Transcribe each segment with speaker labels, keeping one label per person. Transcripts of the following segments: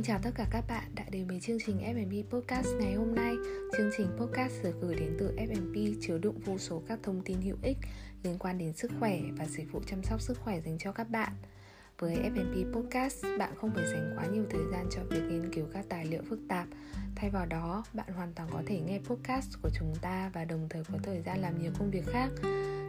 Speaker 1: Xin chào tất cả các bạn đã đến với chương trình F&B Podcast ngày hôm nay. Chương trình podcast được gửi đến từ F&B chứa đựng vô số các thông tin hữu ích liên quan đến sức khỏe và dịch vụ chăm sóc sức khỏe dành cho các bạn. Với F&B Podcast, bạn không phải dành quá nhiều thời gian cho việc nghiên cứu các tài liệu phức tạp. Thay vào đó, bạn hoàn toàn có thể nghe podcast của chúng ta và đồng thời có thời gian làm nhiều công việc khác.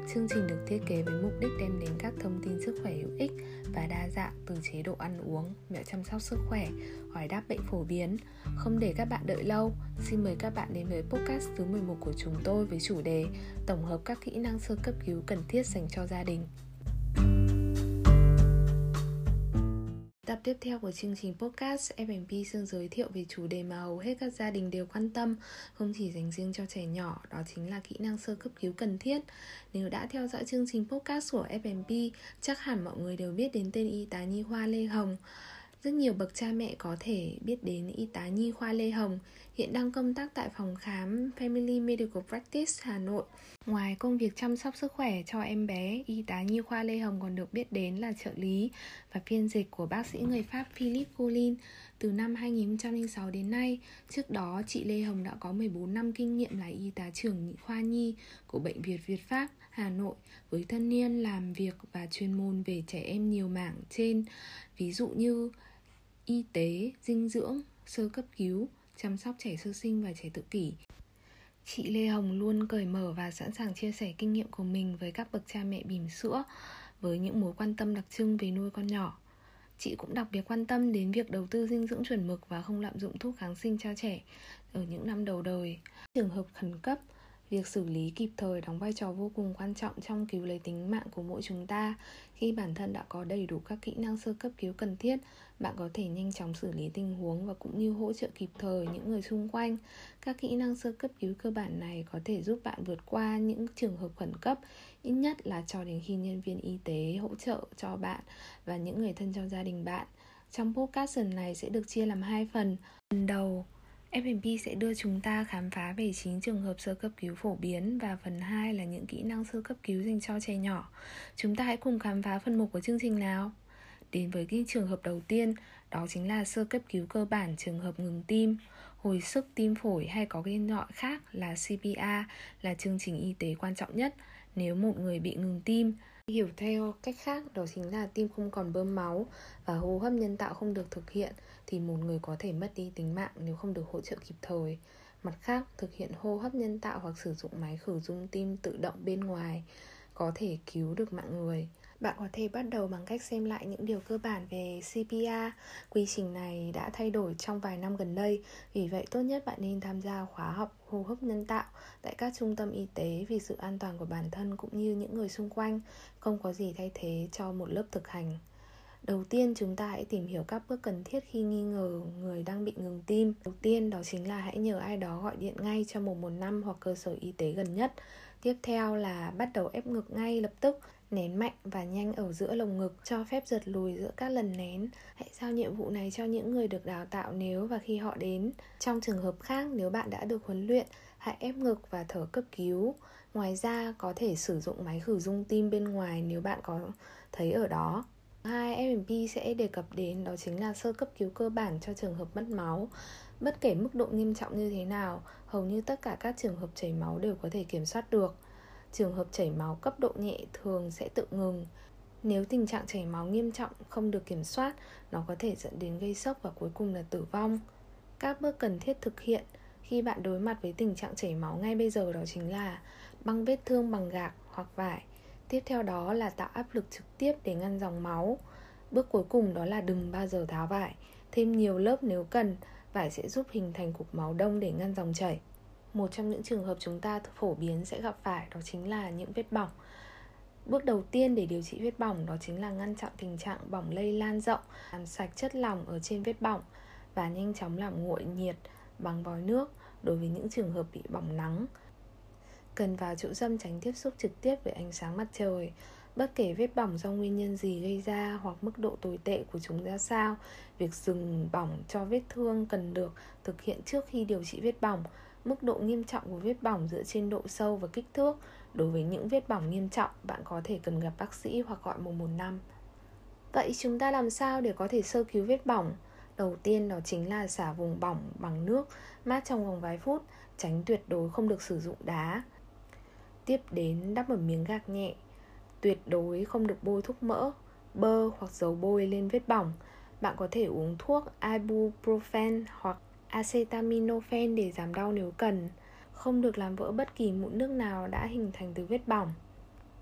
Speaker 1: Chương trình được thiết kế với mục đích đem đến các thông tin sức khỏe hữu ích và đa dạng từ chế độ ăn uống, mẹo chăm sóc sức khỏe, hỏi đáp bệnh phổ biến. Không để các bạn đợi lâu, xin mời các bạn đến với podcast thứ 11 của chúng tôi với chủ đề Tổng hợp các kỹ năng sơ cấp cứu cần thiết dành cho gia đình. Tập tiếp theo của chương trình podcast, F&B xin giới thiệu về chủ đề mà hầu hết các gia đình đều quan tâm, không chỉ dành riêng cho trẻ nhỏ, đó chính là kỹ năng sơ cấp cứu cần thiết. Nếu đã theo dõi chương trình podcast của F&B, chắc hẳn mọi người đều biết đến tên y tá nhi khoa Lê Hồng. Rất nhiều bậc cha mẹ có thể biết đến y tá nhi khoa Lê Hồng, hiện đang công tác tại phòng khám Family Medical Practice Hà Nội. Ngoài công việc chăm sóc sức khỏe cho em bé, y tá nhi khoa Lê Hồng còn được biết đến là trợ lý và phiên dịch của bác sĩ người Pháp Philippe Collin từ năm 2006 đến nay. Trước đó, chị Lê Hồng đã có 14 năm kinh nghiệm là y tá trưởng khoa nhi của Bệnh viện Việt Pháp Hà Nội với thân niên làm việc và chuyên môn về trẻ em nhiều mảng trên, ví dụ như y tế, dinh dưỡng, sơ cấp cứu, chăm sóc trẻ sơ sinh và trẻ tự kỷ. Chị Lê Hồng luôn cởi mở và sẵn sàng chia sẻ kinh nghiệm của mình với các bậc cha mẹ bỉm sữa với những mối quan tâm đặc trưng về nuôi con nhỏ. Chị cũng đặc biệt quan tâm đến việc đầu tư dinh dưỡng chuẩn mực và không lạm dụng thuốc kháng sinh cho trẻ ở những năm đầu đời. Trường hợp khẩn cấp, việc xử lý kịp thời đóng vai trò vô cùng quan trọng trong cứu lấy tính mạng của mỗi chúng ta. Khi bản thân đã có đầy đủ các kỹ năng sơ cấp cứu cần thiết, bạn có thể nhanh chóng xử lý tình huống và cũng như hỗ trợ kịp thời những người xung quanh. Các kỹ năng sơ cấp cứu cơ bản này có thể giúp bạn vượt qua những trường hợp khẩn cấp, ít nhất là cho đến khi nhân viên y tế hỗ trợ cho bạn và những người thân trong gia đình bạn. Trong podcast này sẽ được chia làm hai phần. Phần đầu F&B sẽ đưa chúng ta khám phá về 9 trường hợp sơ cấp cứu phổ biến và phần 2 là những kỹ năng sơ cấp cứu dành cho trẻ nhỏ. Chúng ta hãy cùng khám phá phần 1 của chương trình nào. Đến với cái trường hợp đầu tiên, đó chính là sơ cấp cứu cơ bản trường hợp ngừng tim, hồi sức tim phổi hay có tên gọi khác là CPR là chương trình y tế quan trọng nhất nếu một người bị ngừng tim. Hiểu theo cách khác đó chính là tim không còn bơm máu và hô hấp nhân tạo không được thực hiện thì một người có thể mất đi tính mạng nếu không được hỗ trợ kịp thời. Mặt khác, thực hiện hô hấp nhân tạo hoặc sử dụng máy khử dung tim tự động bên ngoài có thể cứu được mạng người. Bạn có thể bắt đầu bằng cách xem lại những điều cơ bản về CPR. Quy trình này đã thay đổi trong vài năm gần đây, vì vậy tốt nhất bạn nên tham gia khóa học hô hấp nhân tạo tại các trung tâm y tế vì sự an toàn của bản thân cũng như những người xung quanh. Không có gì thay thế cho một lớp thực hành. Đầu tiên chúng ta hãy tìm hiểu các bước cần thiết khi nghi ngờ người đang bị ngừng tim. Đầu tiên đó chính là hãy nhờ ai đó gọi điện ngay cho 115 hoặc cơ sở y tế gần nhất. Tiếp theo là bắt đầu ép ngực ngay lập tức nén mạnh và nhanh ở giữa lồng ngực, cho phép giật lùi giữa các lần nén. Hãy giao nhiệm vụ này cho những người được đào tạo nếu và khi họ đến. Trong trường hợp khác, nếu bạn đã được huấn luyện, hãy ép ngực và thở cấp cứu. Ngoài ra, có thể sử dụng máy khử dung tim bên ngoài nếu bạn có thấy ở đó. Hai FMP sẽ đề cập đến, đó chính là sơ cấp cứu cơ bản cho trường hợp mất máu. Bất kể mức độ nghiêm trọng như thế nào, hầu như tất cả các trường hợp chảy máu đều có thể kiểm soát được trường hợp chảy máu cấp độ nhẹ thường sẽ tự ngừng. Nếu tình trạng chảy máu nghiêm trọng, không được kiểm soát, nó có thể dẫn đến gây sốc và cuối cùng là tử vong. Các bước cần thiết thực hiện khi bạn đối mặt với tình trạng chảy máu ngay bây giờ đó chính là băng vết thương bằng gạc hoặc vải. Tiếp theo đó là tạo áp lực trực tiếp để ngăn dòng máu. Bước cuối cùng đó là đừng bao giờ tháo vải. Thêm nhiều lớp nếu cần, vải sẽ giúp hình thành cục máu đông để ngăn dòng chảy một trong những trường hợp chúng ta phổ biến sẽ gặp phải đó chính là những vết bỏng Bước đầu tiên để điều trị vết bỏng đó chính là ngăn chặn tình trạng bỏng lây lan rộng, làm sạch chất lỏng ở trên vết bỏng và nhanh chóng làm nguội nhiệt bằng vòi nước đối với những trường hợp bị bỏng nắng. Cần vào chỗ dâm tránh tiếp xúc trực tiếp với ánh sáng mặt trời. Bất kể vết bỏng do nguyên nhân gì gây ra hoặc mức độ tồi tệ của chúng ra sao, việc dừng bỏng cho vết thương cần được thực hiện trước khi điều trị vết bỏng Mức độ nghiêm trọng của vết bỏng dựa trên độ sâu và kích thước. Đối với những vết bỏng nghiêm trọng, bạn có thể cần gặp bác sĩ hoặc gọi 115. Vậy chúng ta làm sao để có thể sơ cứu vết bỏng? Đầu tiên đó chính là xả vùng bỏng bằng nước mát trong vòng vài phút, tránh tuyệt đối không được sử dụng đá. Tiếp đến đắp một miếng gạc nhẹ, tuyệt đối không được bôi thuốc mỡ, bơ hoặc dầu bôi lên vết bỏng. Bạn có thể uống thuốc ibuprofen hoặc acetaminophen để giảm đau nếu cần. Không được làm vỡ bất kỳ mụn nước nào đã hình thành từ vết bỏng.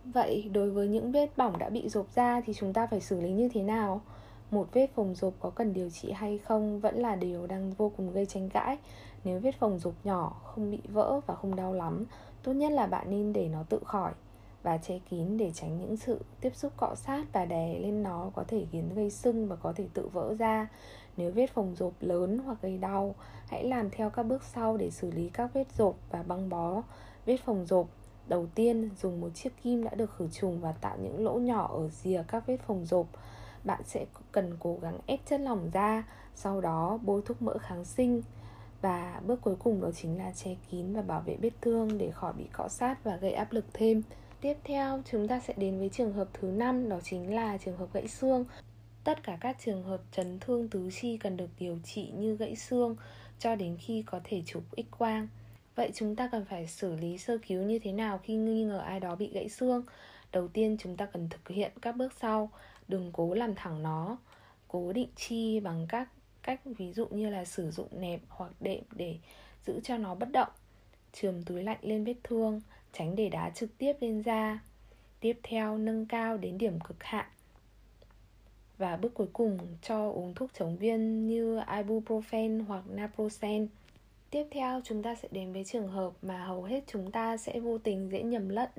Speaker 1: Vậy đối với những vết bỏng đã bị rộp ra thì chúng ta phải xử lý như thế nào? Một vết phồng rộp có cần điều trị hay không vẫn là điều đang vô cùng gây tranh cãi. Nếu vết phồng rộp nhỏ, không bị vỡ và không đau lắm, tốt nhất là bạn nên để nó tự khỏi và che kín để tránh những sự tiếp xúc cọ sát và đè lên nó có thể khiến gây sưng và có thể tự vỡ ra. Nếu vết phồng rộp lớn hoặc gây đau, hãy làm theo các bước sau để xử lý các vết rộp và băng bó vết phồng rộp. Đầu tiên, dùng một chiếc kim đã được khử trùng và tạo những lỗ nhỏ ở rìa các vết phồng rộp. Bạn sẽ cần cố gắng ép chất lỏng ra, sau đó bôi thuốc mỡ kháng sinh. Và bước cuối cùng đó chính là che kín và bảo vệ vết thương để khỏi bị cọ sát và gây áp lực thêm. Tiếp theo, chúng ta sẽ đến với trường hợp thứ năm đó chính là trường hợp gãy xương. Tất cả các trường hợp chấn thương tứ chi cần được điều trị như gãy xương cho đến khi có thể chụp x-quang. Vậy chúng ta cần phải xử lý sơ cứu như thế nào khi nghi ngờ ai đó bị gãy xương? Đầu tiên chúng ta cần thực hiện các bước sau, đừng cố làm thẳng nó. Cố định chi bằng các cách ví dụ như là sử dụng nẹp hoặc đệm để giữ cho nó bất động. Chườm túi lạnh lên vết thương, tránh để đá trực tiếp lên da. Tiếp theo nâng cao đến điểm cực hạn. Và bước cuối cùng cho uống thuốc chống viêm như ibuprofen hoặc naproxen. Tiếp theo chúng ta sẽ đến với trường hợp mà hầu hết chúng ta sẽ vô tình dễ nhầm lẫn,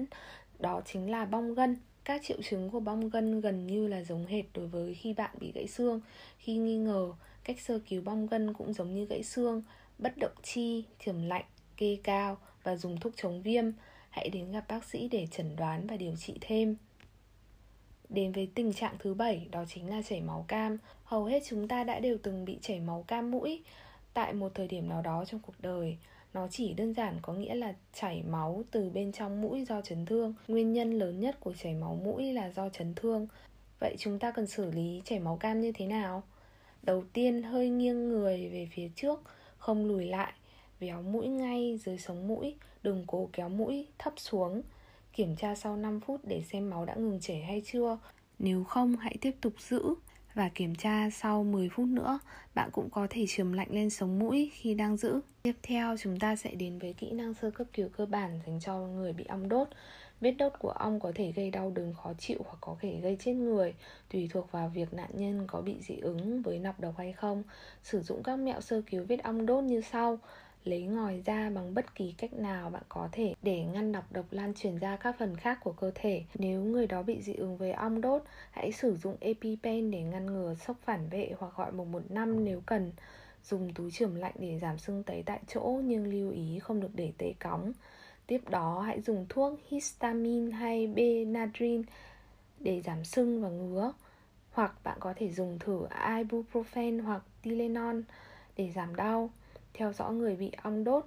Speaker 1: đó chính là bong gân. Các triệu chứng của bong gân gần như là giống hệt đối với khi bạn bị gãy xương. Khi nghi ngờ, cách sơ cứu bong gân cũng giống như gãy xương, bất động chi, chườm lạnh, kê cao và dùng thuốc chống viêm. Hãy đến gặp bác sĩ để chẩn đoán và điều trị thêm. Đến với tình trạng thứ bảy, đó chính là chảy máu cam. Hầu hết chúng ta đã đều từng bị chảy máu cam mũi tại một thời điểm nào đó trong cuộc đời. Nó chỉ đơn giản có nghĩa là chảy máu từ bên trong mũi do chấn thương. Nguyên nhân lớn nhất của chảy máu mũi là do chấn thương. Vậy chúng ta cần xử lý chảy máu cam như thế nào? Đầu tiên hơi nghiêng người về phía trước không lùi lại véo mũi ngay dưới sống mũi đừng cố kéo mũi thấp xuống kiểm tra sau 5 phút để xem máu đã ngừng chảy hay chưa. Nếu không, hãy tiếp tục giữ và kiểm tra sau 10 phút nữa. Bạn cũng có thể chườm lạnh lên sống mũi khi đang giữ. Tiếp theo, chúng ta sẽ đến với kỹ năng sơ cấp cứu cơ bản dành cho người bị ong đốt. Vết đốt của ong có thể gây đau đớn khó chịu hoặc có thể gây chết người, tùy thuộc vào việc nạn nhân có bị dị ứng với nọc độc hay không. Sử dụng các mẹo sơ cứu vết ong đốt như sau lấy ngòi ra bằng bất kỳ cách nào bạn có thể để ngăn nọc độc lan truyền ra các phần khác của cơ thể. Nếu người đó bị dị ứng với ong đốt, hãy sử dụng EpiPen để ngăn ngừa sốc phản vệ hoặc gọi 115 nếu cần. Dùng túi chườm lạnh để giảm sưng tấy tại chỗ nhưng lưu ý không được để tê cóng. Tiếp đó hãy dùng thuốc histamine hay Benadryl để giảm sưng và ngứa. Hoặc bạn có thể dùng thử ibuprofen hoặc Tylenol để giảm đau theo dõi người bị ong đốt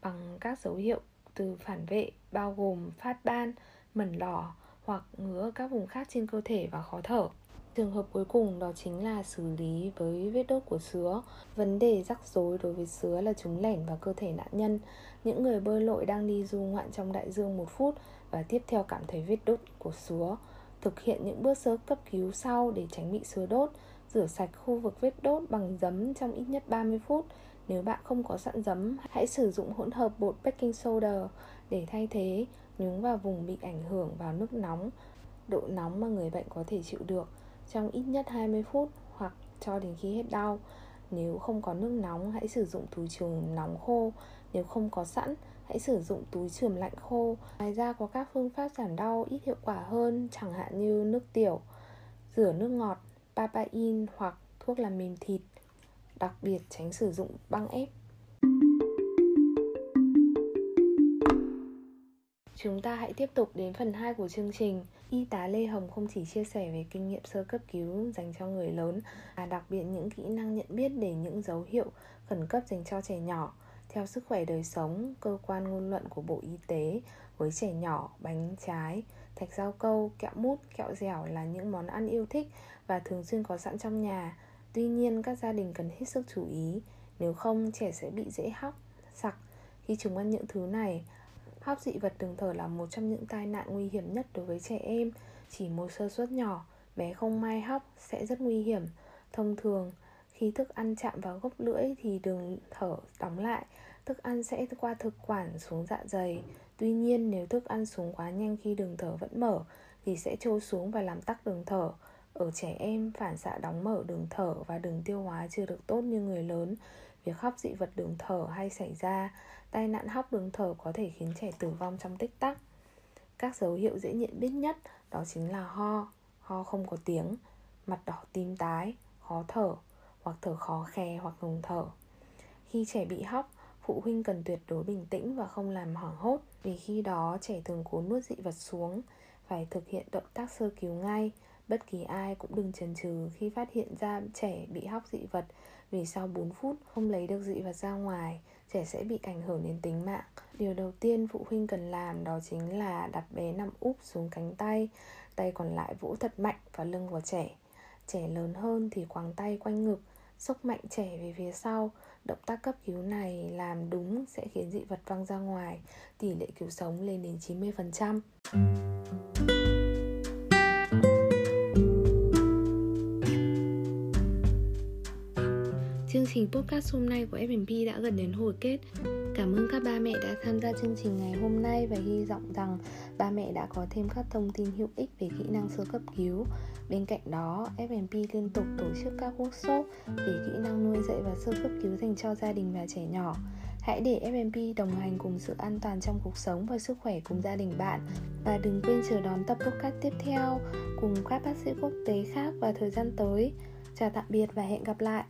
Speaker 1: bằng các dấu hiệu từ phản vệ bao gồm phát ban, mẩn đỏ hoặc ngứa các vùng khác trên cơ thể và khó thở. Trường hợp cuối cùng đó chính là xử lý với vết đốt của sứa. Vấn đề rắc rối đối với sứa là chúng lẻn vào cơ thể nạn nhân. Những người bơi lội đang đi du ngoạn trong đại dương một phút và tiếp theo cảm thấy vết đốt của sứa. Thực hiện những bước sơ cấp cứu sau để tránh bị sứa đốt. Rửa sạch khu vực vết đốt bằng giấm trong ít nhất 30 phút nếu bạn không có sẵn giấm, hãy sử dụng hỗn hợp bột baking soda để thay thế, nhúng vào vùng bị ảnh hưởng vào nước nóng, độ nóng mà người bệnh có thể chịu được trong ít nhất 20 phút hoặc cho đến khi hết đau. Nếu không có nước nóng, hãy sử dụng túi trường nóng khô. Nếu không có sẵn, hãy sử dụng túi trường lạnh khô. Ngoài ra có các phương pháp giảm đau ít hiệu quả hơn, chẳng hạn như nước tiểu, rửa nước ngọt, papain hoặc thuốc làm mềm thịt đặc biệt tránh sử dụng băng ép Chúng ta hãy tiếp tục đến phần 2 của chương trình. Y tá Lê Hồng không chỉ chia sẻ về kinh nghiệm sơ cấp cứu dành cho người lớn, mà đặc biệt những kỹ năng nhận biết để những dấu hiệu khẩn cấp dành cho trẻ nhỏ. Theo sức khỏe đời sống, cơ quan ngôn luận của Bộ Y tế, với trẻ nhỏ, bánh trái, thạch rau câu, kẹo mút, kẹo dẻo là những món ăn yêu thích và thường xuyên có sẵn trong nhà. Tuy nhiên các gia đình cần hết sức chú ý Nếu không trẻ sẽ bị dễ hóc, sặc. Khi chúng ăn những thứ này Hóc dị vật đường thở là một trong những tai nạn nguy hiểm nhất đối với trẻ em. Chỉ một sơ suất nhỏ, bé không may hóc sẽ rất nguy hiểm. Thông thường, khi thức ăn chạm vào gốc lưỡi thì đường thở đóng lại Thức ăn sẽ qua thực quản xuống dạ dày. Tuy nhiên nếu thức ăn xuống quá nhanh khi đường thở vẫn mở Thì sẽ trôi xuống và làm tắc đường thở. Ở trẻ em, phản xạ đóng mở đường thở và đường tiêu hóa chưa được tốt như người lớn. Việc hóc dị vật đường thở hay xảy ra Tai nạn hóc đường thở có thể khiến trẻ tử vong trong tích tắc. Các dấu hiệu dễ nhận biết nhất đó chính là ho, ho không có tiếng, mặt đỏ tím tái, khó thở hoặc thở khó khè hoặc ngừng thở. Khi trẻ bị hóc, phụ huynh cần tuyệt đối bình tĩnh và không làm hoảng hốt vì khi đó trẻ thường cố nuốt dị vật xuống, phải thực hiện động tác sơ cứu ngay. Bất kỳ ai cũng đừng chần chừ khi phát hiện ra trẻ bị hóc dị vật vì sau 4 phút không lấy được dị vật ra ngoài, trẻ sẽ bị ảnh hưởng đến tính mạng. Điều đầu tiên phụ huynh cần làm đó chính là đặt bé nằm úp xuống cánh tay, tay còn lại vỗ thật mạnh vào lưng của trẻ. Trẻ lớn hơn thì quàng tay quanh ngực, sốc mạnh trẻ về phía sau. Động tác cấp cứu này làm đúng sẽ khiến dị vật văng ra ngoài, tỷ lệ cứu sống lên đến 90%. Chương trình podcast hôm nay của FMP đã gần đến hồi kết. Cảm ơn các ba mẹ đã tham gia chương trình ngày hôm nay và hy vọng rằng ba mẹ đã có thêm các thông tin hữu ích về kỹ năng sơ cấp cứu. Bên cạnh đó, FMP liên tục tổ chức các workshop về kỹ năng nuôi dạy và sơ cấp cứu dành cho gia đình và trẻ nhỏ. Hãy để FMP đồng hành cùng sự an toàn trong cuộc sống và sức khỏe cùng gia đình bạn. Và đừng quên chờ đón tập podcast tiếp theo cùng các bác sĩ quốc tế khác vào thời gian tới. Chào tạm biệt và hẹn gặp lại.